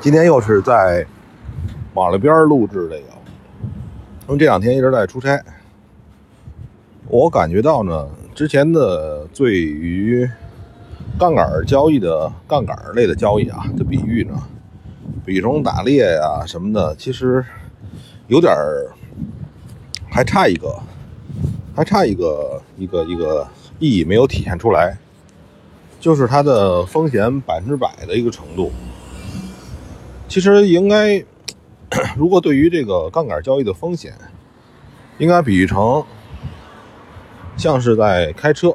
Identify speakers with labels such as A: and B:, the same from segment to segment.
A: 今天又是在马路边录制这个，因为这两天一直在出差，我感觉到呢，之前的对于杠杆交易的杠杆类的交易啊，的比喻呢，比如打猎呀、什么的，其实有点儿还差一个，还差一个一个一个意义没有体现出来，就是它的风险百分之百的一个程度。其实应该，如果对于这个杠杆交易的风险，应该比喻成像是在开车。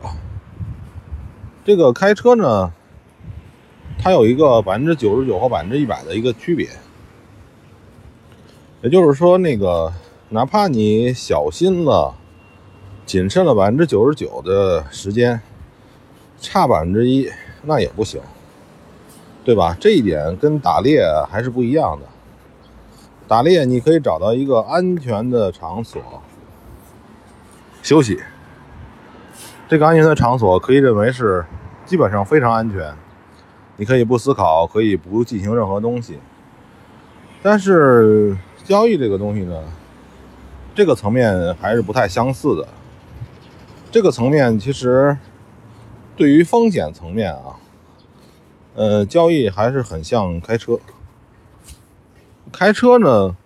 A: 这个开车呢，它有一个百分之九十九和百分之一百的一个区别，也就是说，那个哪怕你小心了、谨慎了百分之九十九的时间，差百分之一那也不行。对吧？这一点跟打猎还是不一样的。打猎你可以找到一个安全的场所休息，这个安全的场所可以认为是基本上非常安全，你可以不思考，可以不进行任何东西。但是交易这个东西呢，这个层面还是不太相似的。这个层面其实对于风险层面啊。呃，交易还是很像开车。开车呢，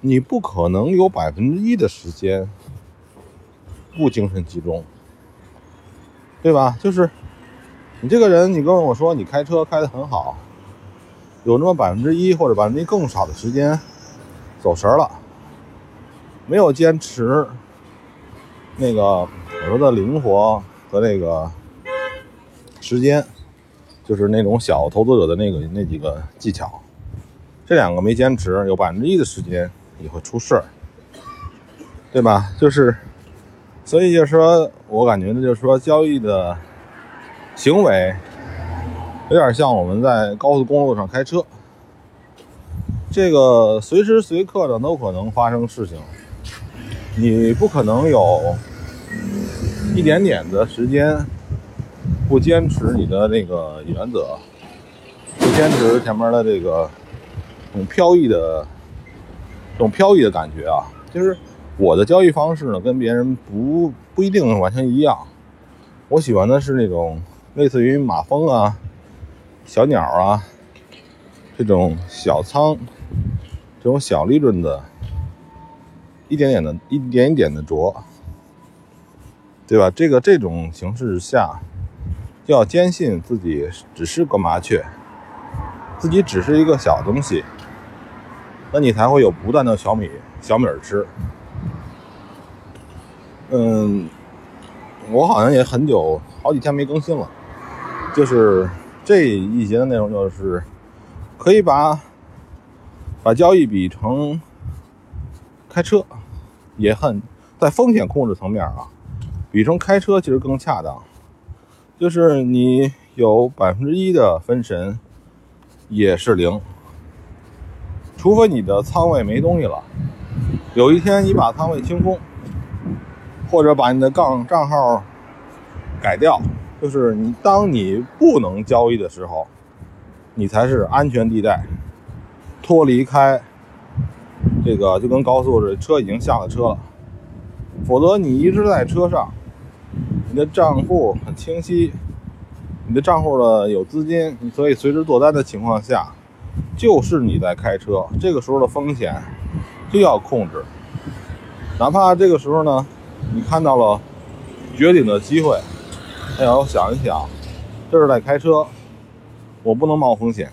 A: 你不可能有百分之一的时间不精神集中，对吧？就是你这个人，你跟我说你开车开得很好，有那么百分之一或者百分之一更少的时间走神了，没有坚持那个我说的灵活和那个。时间就是那种小投资者的那个那几个技巧，这两个没坚持，有百分之一的时间也会出事儿，对吧？就是，所以就是说我感觉呢，就是说交易的行为有点像我们在高速公路上开车，这个随时随刻的都可能发生事情，你不可能有一点点的时间。不坚持你的那个原则，不坚持前面的这个这种飘逸的这种飘逸的感觉啊，就是我的交易方式呢，跟别人不不一定完全一样。我喜欢的是那种类似于马蜂啊、小鸟啊这种小仓、这种小利润的，一点点的、一点一点的着，对吧？这个这种形式下。就要坚信自己只是个麻雀，自己只是一个小东西，那你才会有不断的小米小米儿吃。嗯，我好像也很久好几天没更新了，就是这一节的内容就是可以把把交易比成开车，也很在风险控制层面啊，比成开车其实更恰当。就是你有百分之一的分神，也是零。除非你的仓位没东西了，有一天你把仓位清空，或者把你的杠账号改掉，就是你当你不能交易的时候，你才是安全地带，脱离开这个就跟高速似的，车已经下了车了，否则你一直在车上。你的账户很清晰，你的账户呢有资金，你可以随时做单的情况下，就是你在开车，这个时候的风险就要控制。哪怕这个时候呢，你看到了绝顶的机会，也要想一想，这是在开车，我不能冒风险。